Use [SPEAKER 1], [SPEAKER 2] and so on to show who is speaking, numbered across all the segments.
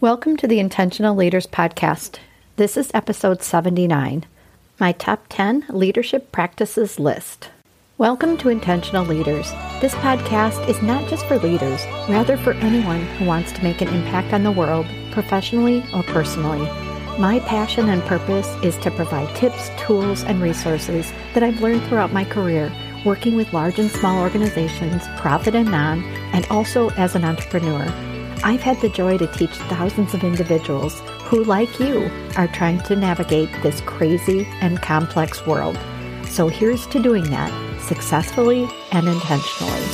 [SPEAKER 1] Welcome to the Intentional Leaders Podcast. This is episode 79, my top 10 leadership practices list. Welcome to Intentional Leaders. This podcast is not just for leaders, rather for anyone who wants to make an impact on the world, professionally or personally. My passion and purpose is to provide tips, tools, and resources that I've learned throughout my career, working with large and small organizations, profit and non, and also as an entrepreneur. I've had the joy to teach thousands of individuals who, like you, are trying to navigate this crazy and complex world. So here's to doing that successfully and intentionally.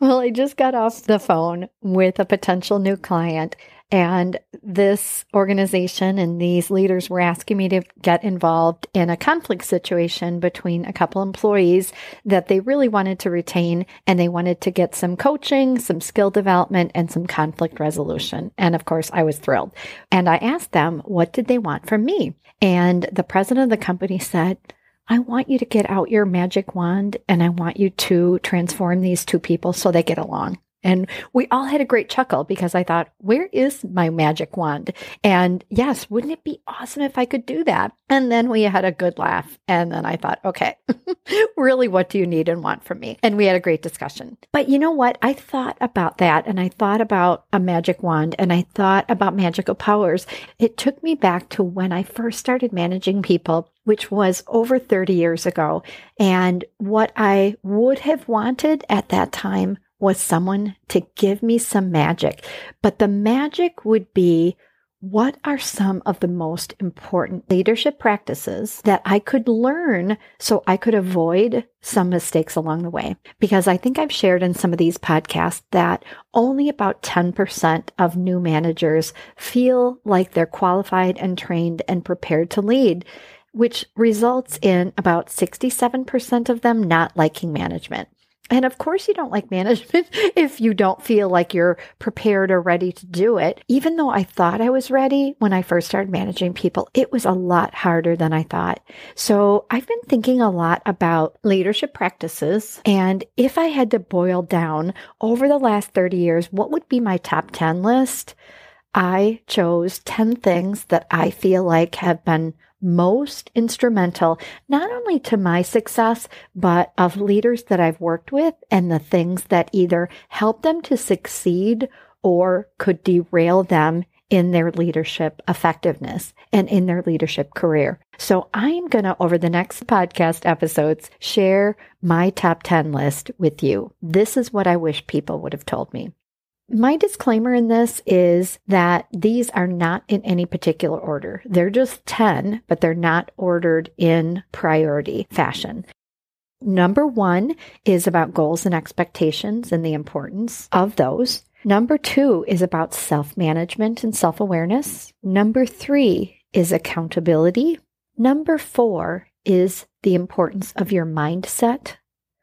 [SPEAKER 1] Well, I just got off the phone with a potential new client and this organization and these leaders were asking me to get involved in a conflict situation between a couple employees that they really wanted to retain and they wanted to get some coaching, some skill development, and some conflict resolution. And of course, I was thrilled. And I asked them, what did they want from me? And the president of the company said, I want you to get out your magic wand and I want you to transform these two people so they get along. And we all had a great chuckle because I thought, where is my magic wand? And yes, wouldn't it be awesome if I could do that? And then we had a good laugh. And then I thought, okay, really, what do you need and want from me? And we had a great discussion. But you know what? I thought about that and I thought about a magic wand and I thought about magical powers. It took me back to when I first started managing people which was over 30 years ago. And what I would have wanted at that time was someone to give me some magic. But the magic would be what are some of the most important leadership practices that I could learn so I could avoid some mistakes along the way? Because I think I've shared in some of these podcasts that only about 10% of new managers feel like they're qualified and trained and prepared to lead which results in about 67% of them not liking management. And of course, you don't like management if you don't feel like you're prepared or ready to do it. Even though I thought I was ready when I first started managing people, it was a lot harder than I thought. So I've been thinking a lot about leadership practices. And if I had to boil down over the last 30 years, what would be my top 10 list? I chose 10 things that I feel like have been most instrumental, not only to my success, but of leaders that I've worked with and the things that either help them to succeed or could derail them in their leadership effectiveness and in their leadership career. So I'm going to, over the next podcast episodes, share my top 10 list with you. This is what I wish people would have told me. My disclaimer in this is that these are not in any particular order. They're just 10, but they're not ordered in priority fashion. Number one is about goals and expectations and the importance of those. Number two is about self management and self awareness. Number three is accountability. Number four is the importance of your mindset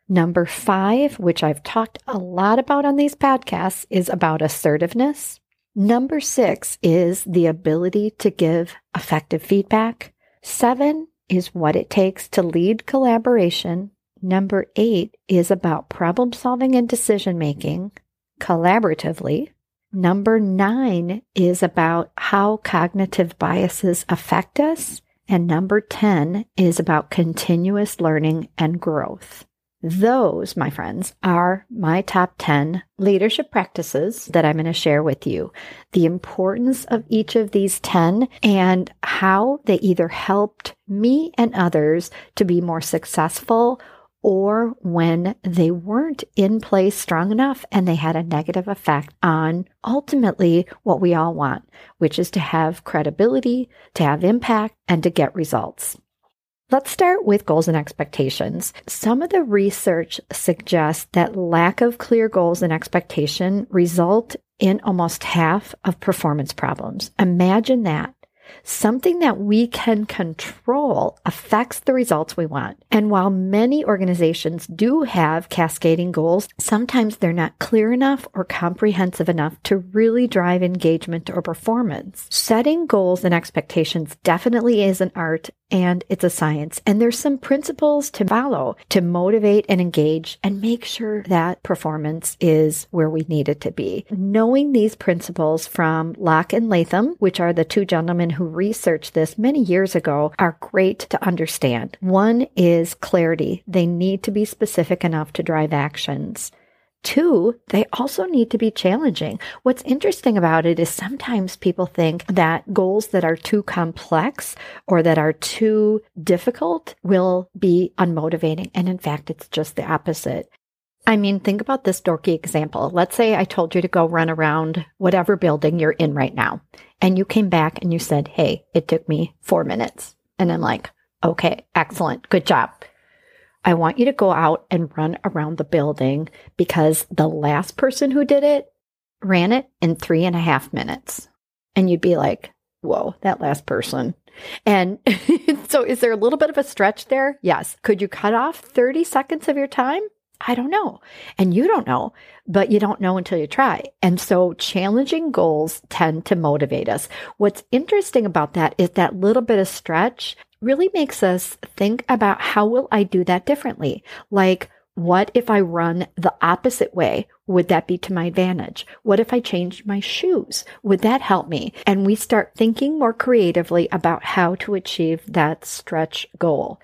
[SPEAKER 1] Number five, which I've talked a lot about on these podcasts, is about assertiveness. Number six is the ability to give effective feedback. Seven is what it takes to lead collaboration. Number eight is about problem solving and decision making collaboratively. Number nine is about how cognitive biases affect us. And number 10 is about continuous learning and growth. Those, my friends, are my top 10 leadership practices that I'm going to share with you. The importance of each of these 10 and how they either helped me and others to be more successful or when they weren't in place strong enough and they had a negative effect on ultimately what we all want, which is to have credibility, to have impact, and to get results. Let's start with goals and expectations. Some of the research suggests that lack of clear goals and expectation result in almost half of performance problems. Imagine that. Something that we can control affects the results we want. And while many organizations do have cascading goals, sometimes they're not clear enough or comprehensive enough to really drive engagement or performance. Setting goals and expectations definitely is an art and it's a science. And there's some principles to follow to motivate and engage and make sure that performance is where we need it to be. Knowing these principles from Locke and Latham, which are the two gentlemen who researched this many years ago, are great to understand. One is clarity. They need to be specific enough to drive actions. Two, they also need to be challenging. What's interesting about it is sometimes people think that goals that are too complex or that are too difficult will be unmotivating. And in fact, it's just the opposite. I mean, think about this dorky example. Let's say I told you to go run around whatever building you're in right now, and you came back and you said, Hey, it took me four minutes. And I'm like, Okay, excellent. Good job. I want you to go out and run around the building because the last person who did it ran it in three and a half minutes. And you'd be like, whoa, that last person. And so is there a little bit of a stretch there? Yes. Could you cut off 30 seconds of your time? I don't know. And you don't know, but you don't know until you try. And so challenging goals tend to motivate us. What's interesting about that is that little bit of stretch really makes us think about how will I do that differently? Like, what if I run the opposite way? Would that be to my advantage? What if I changed my shoes? Would that help me? And we start thinking more creatively about how to achieve that stretch goal.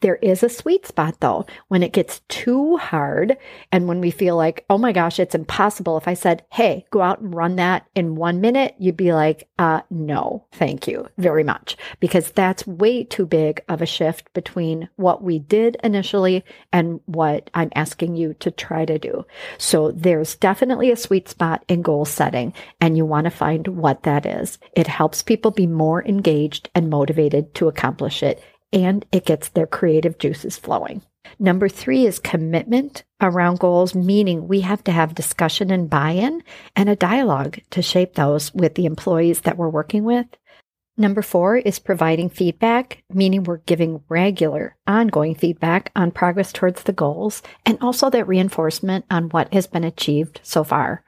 [SPEAKER 1] There is a sweet spot though, when it gets too hard and when we feel like, oh my gosh, it's impossible. If I said, hey, go out and run that in one minute, you'd be like, uh, no, thank you very much. Because that's way too big of a shift between what we did initially and what I'm asking you to try to do. So there's definitely a sweet spot in goal setting, and you want to find what that is. It helps people be more engaged and motivated to accomplish it, and it gets their creative juices flowing. Number three is commitment around goals, meaning we have to have discussion and buy in and a dialogue to shape those with the employees that we're working with. Number four is providing feedback, meaning we're giving regular, ongoing feedback on progress towards the goals and also that reinforcement on what has been achieved so far.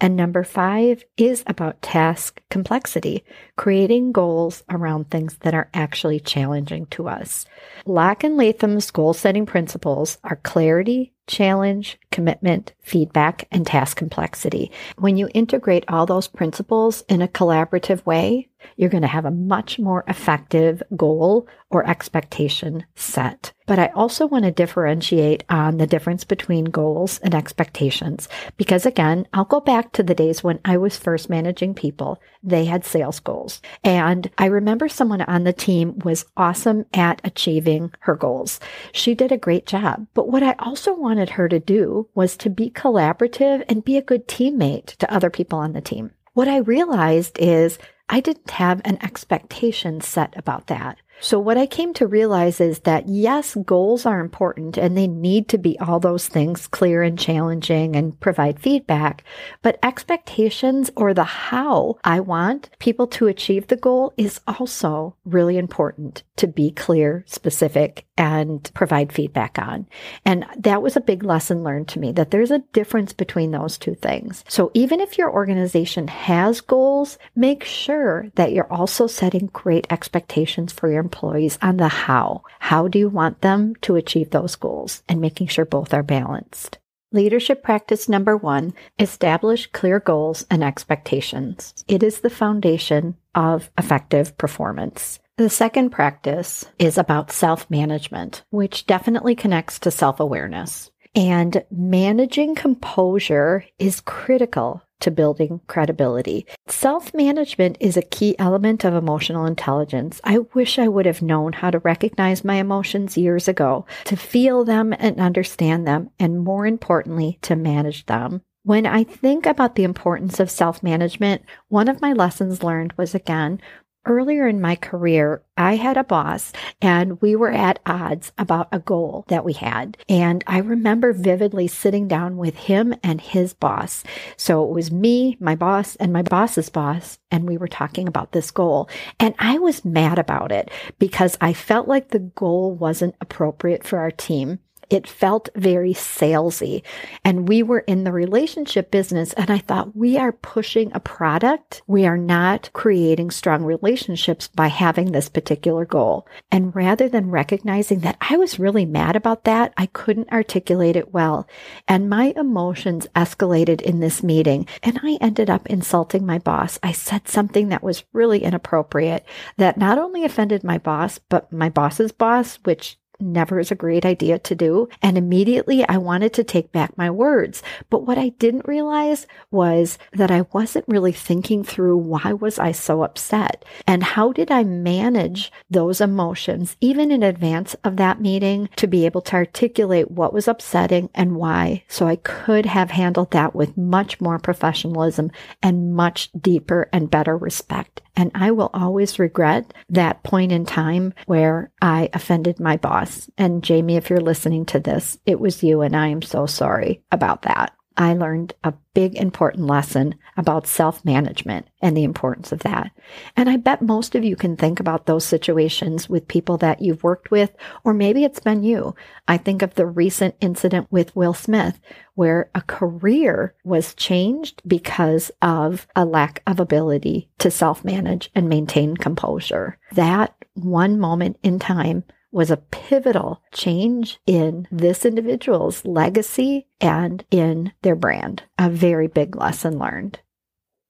[SPEAKER 1] And number five is about task complexity, creating goals around things that are actually challenging to us. Locke and Latham's goal setting principles are clarity, challenge, commitment, feedback, and task complexity. When you integrate all those principles in a collaborative way, you're going to have a much more effective goal or expectation set. But I also want to differentiate on the difference between goals and expectations because again, I'll go back to the days when I was first managing people. They had sales goals. And I remember someone on the team was awesome at achieving her goals. She did a great job. But what I also wanted her to do was to be collaborative and be a good teammate to other people on the team. What I realized is I didn't have an expectation set about that. So what I came to realize is that yes, goals are important and they need to be all those things clear and challenging and provide feedback. But expectations or the how I want people to achieve the goal is also really important to be clear, specific, and provide feedback on. And that was a big lesson learned to me that there's a difference between those two things. So even if your organization has goals, make sure that you're also setting great expectations for your employees on the how. How do you want them to achieve those goals and making sure both are balanced? Leadership practice number one, establish clear goals and expectations. It is the foundation of effective performance. The second practice is about self management, which definitely connects to self awareness. And managing composure is critical to building credibility. Self management is a key element of emotional intelligence. I wish I would have known how to recognize my emotions years ago, to feel them and understand them, and more importantly, to manage them. When I think about the importance of self management, one of my lessons learned was again Earlier in my career, I had a boss and we were at odds about a goal that we had. And I remember vividly sitting down with him and his boss. So it was me, my boss, and my boss's boss. And we were talking about this goal. And I was mad about it because I felt like the goal wasn't appropriate for our team It felt very salesy. And we were in the relationship business. And I thought, we are pushing a product. We are not creating strong relationships by having this particular goal. And rather than recognizing that I was really mad about that, I couldn't articulate it well. And my emotions escalated in this meeting. And I ended up insulting my boss. I said something that was really inappropriate that not only offended my boss, but my boss's boss, which never is a great idea to do. And immediately I wanted to take back my words. But what I didn't realize was that I wasn't really thinking through why was I so upset and how did I manage those emotions even in advance of that meeting to be able to articulate what was upsetting and why. So I could have handled that with much more professionalism and much deeper and better respect. And I will always regret that point in time where I offended my boss. And Jamie, if you're listening to this, it was you, and I am so sorry about that. I learned a big important lesson about self management and the importance of that. And I bet most of you can think about those situations with people that you've worked with, or maybe it's been you. I think of the recent incident with Will Smith, where a career was changed because of a lack of ability to self manage and maintain composure. That one moment in time was a pivotal change in this individual's legacy and in their brand. A very big lesson learned.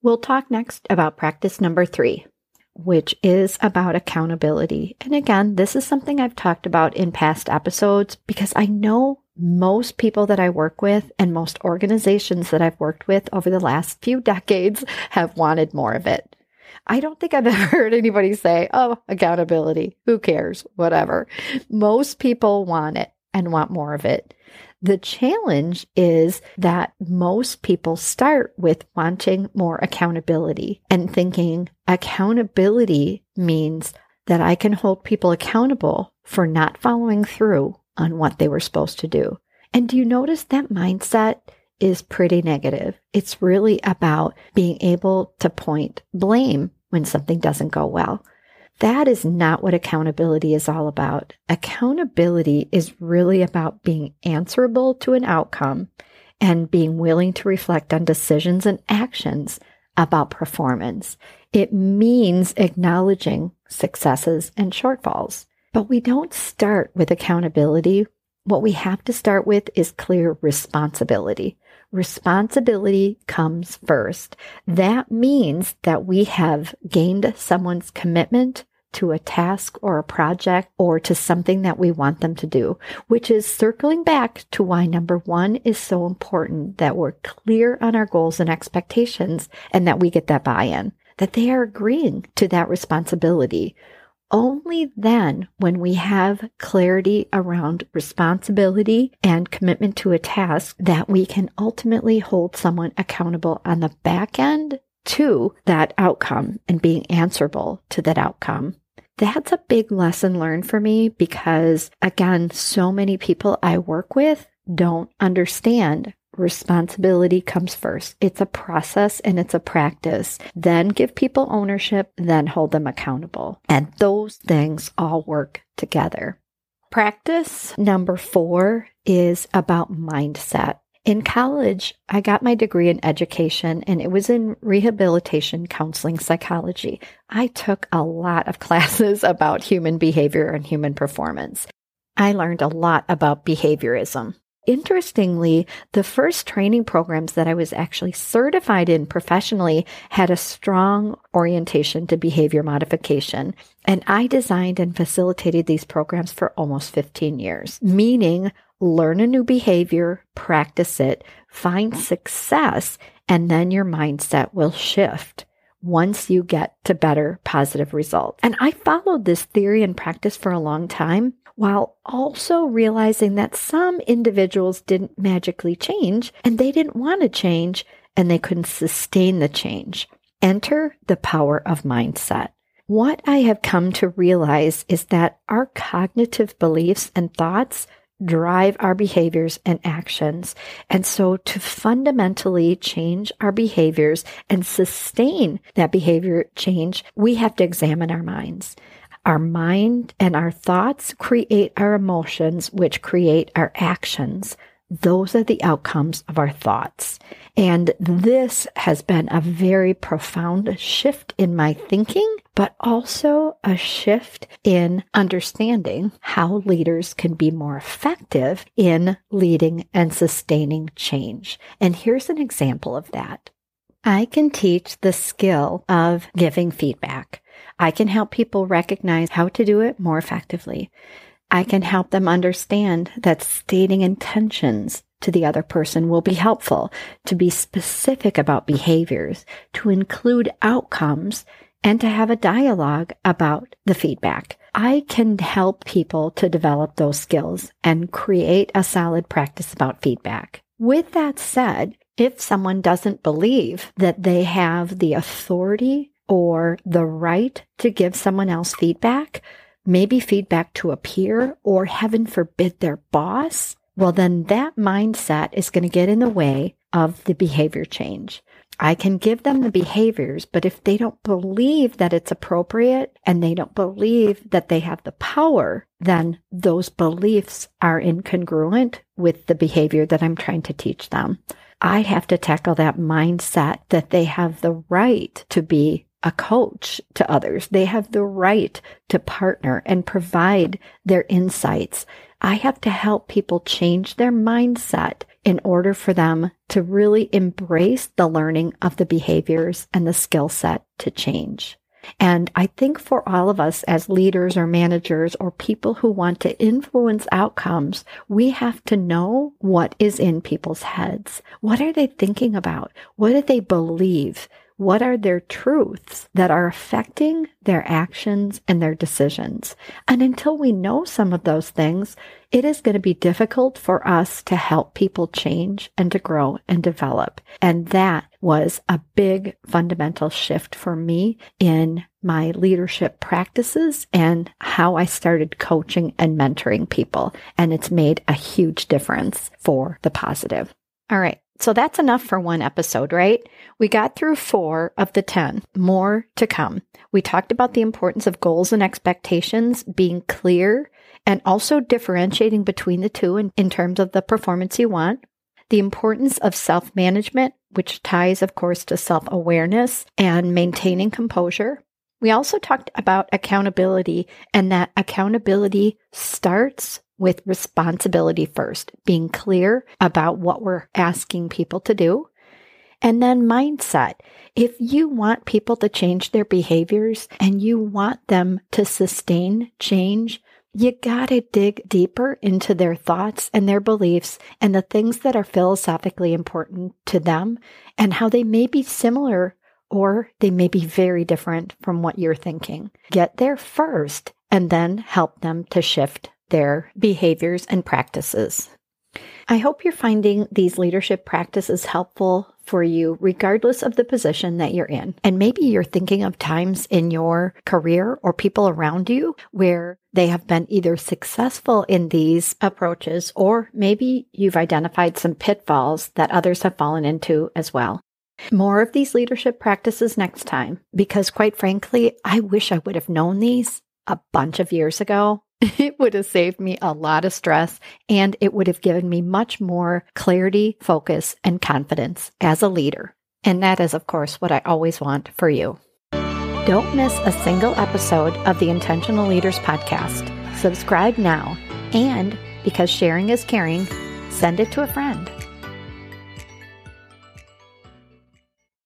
[SPEAKER 1] We'll talk next about practice number three, which is about accountability. And again, this is something I've talked about in past episodes because I know most people that I work with and most organizations that I've worked with over the last few decades have wanted more of it. I don't think I've ever heard anybody say, oh, accountability. Who cares? Whatever. Most people want it and want more of it. The challenge is that most people start with wanting more accountability and thinking accountability means that I can hold people accountable for not following through on what they were supposed to do. And do you notice that mindset is pretty negative? It's really about being able to point blame when something doesn't go well. That is not what accountability is all about. Accountability is really about being answerable to an outcome and being willing to reflect on decisions and actions about performance. It means acknowledging successes and shortfalls. But we don't start with accountability. What we have to start with is clear responsibility. Responsibility comes first. That means that we have gained someone's commitment to a task or a project or to something that we want them to do, which is circling back to why number one is so important that we're clear on our goals and expectations and that we get that buy in, that they are agreeing to that responsibility only then, when we have clarity around responsibility and commitment to a task, that we can ultimately hold someone accountable on the back end to that outcome and being answerable to that outcome. That's a big lesson learned for me because, again, so many people I work with don't understand responsibility comes first. It's a process and it's a practice. Then give people ownership, then hold them accountable. And those things all work together. Practice number four is about mindset. In college, I got my degree in education and it was in rehabilitation counseling psychology. I took a lot of classes about human behavior and human performance. I learned a lot about behaviorism. Interestingly, the first training programs that I was actually certified in professionally had a strong orientation to behavior modification. And I designed and facilitated these programs for almost 15 years, meaning learn a new behavior, practice it, find success, and then your mindset will shift once you get to better positive results. And I followed this theory and practice for a long time while also realizing that some individuals didn't magically change and they didn't want to change and they couldn't sustain the change. Enter the power of mindset. What I have come to realize is that our cognitive beliefs and thoughts drive our behaviors and actions. And so to fundamentally change our behaviors and sustain that behavior change, we have to examine our minds. Our mind and our thoughts create our emotions, which create our actions. Those are the outcomes of our thoughts. And this has been a very profound shift in my thinking, but also a shift in understanding how leaders can be more effective in leading and sustaining change. And here's an example of that. I can teach the skill of giving feedback. I can help people recognize how to do it more effectively. I can help them understand that stating intentions to the other person will be helpful, to be specific about behaviors, to include outcomes, and to have a dialogue about the feedback. I can help people to develop those skills and create a solid practice about feedback. With that said, if someone doesn't believe that they have the authority or the right to give someone else feedback, maybe feedback to a peer or heaven forbid their boss, well, then that mindset is going to get in the way of the behavior change. I can give them the behaviors, but if they don't believe that it's appropriate and they don't believe that they have the power, then those beliefs are incongruent with the behavior that I'm trying to teach them. I have to tackle that mindset that they have the right to be a coach to others. They have the right to partner and provide their insights. I have to help people change their mindset in order for them to really embrace the learning of the behaviors and the skill set to change. And I think for all of us as leaders or managers or people who want to influence outcomes, we have to know what is in people's heads. What are they thinking about? What do they believe? What are their truths that are affecting their actions and their decisions? And until we know some of those things, it is going to be difficult for us to help people change and to grow and develop. And that was a big fundamental shift for me in my leadership practices and how I started coaching and mentoring people. And it's made a huge difference for the positive. All right. So that's enough for one episode, right? We got through four of the 10, more to come. We talked about the importance of goals and expectations being clear and also differentiating between the two in, in terms of the performance you want. The importance of self management, which ties, of course, to self awareness and maintaining composure. We also talked about accountability and that accountability starts with responsibility first, being clear about what we're asking people to do. And then mindset. If you want people to change their behaviors and you want them to sustain change, you gotta dig deeper into their thoughts and their beliefs and the things that are philosophically important to them and how they may be similar or they may be very different from what you're thinking. Get there first and then help them to shift their behaviors and practices. I hope you're finding these leadership practices helpful for you, regardless of the position that you're in. And maybe you're thinking of times in your career or people around you where they have been either successful in these approaches, or maybe you've identified some pitfalls that others have fallen into as well. More of these leadership practices next time, because quite frankly, I wish I would have known these a bunch of years ago it would have saved me a lot of stress and it would have given me much more clarity, focus, and confidence as a leader. And that is, of course, what I always want for you. Don't miss a single episode of the Intentional Leaders Podcast. Subscribe now. And because sharing is caring, send it to a friend.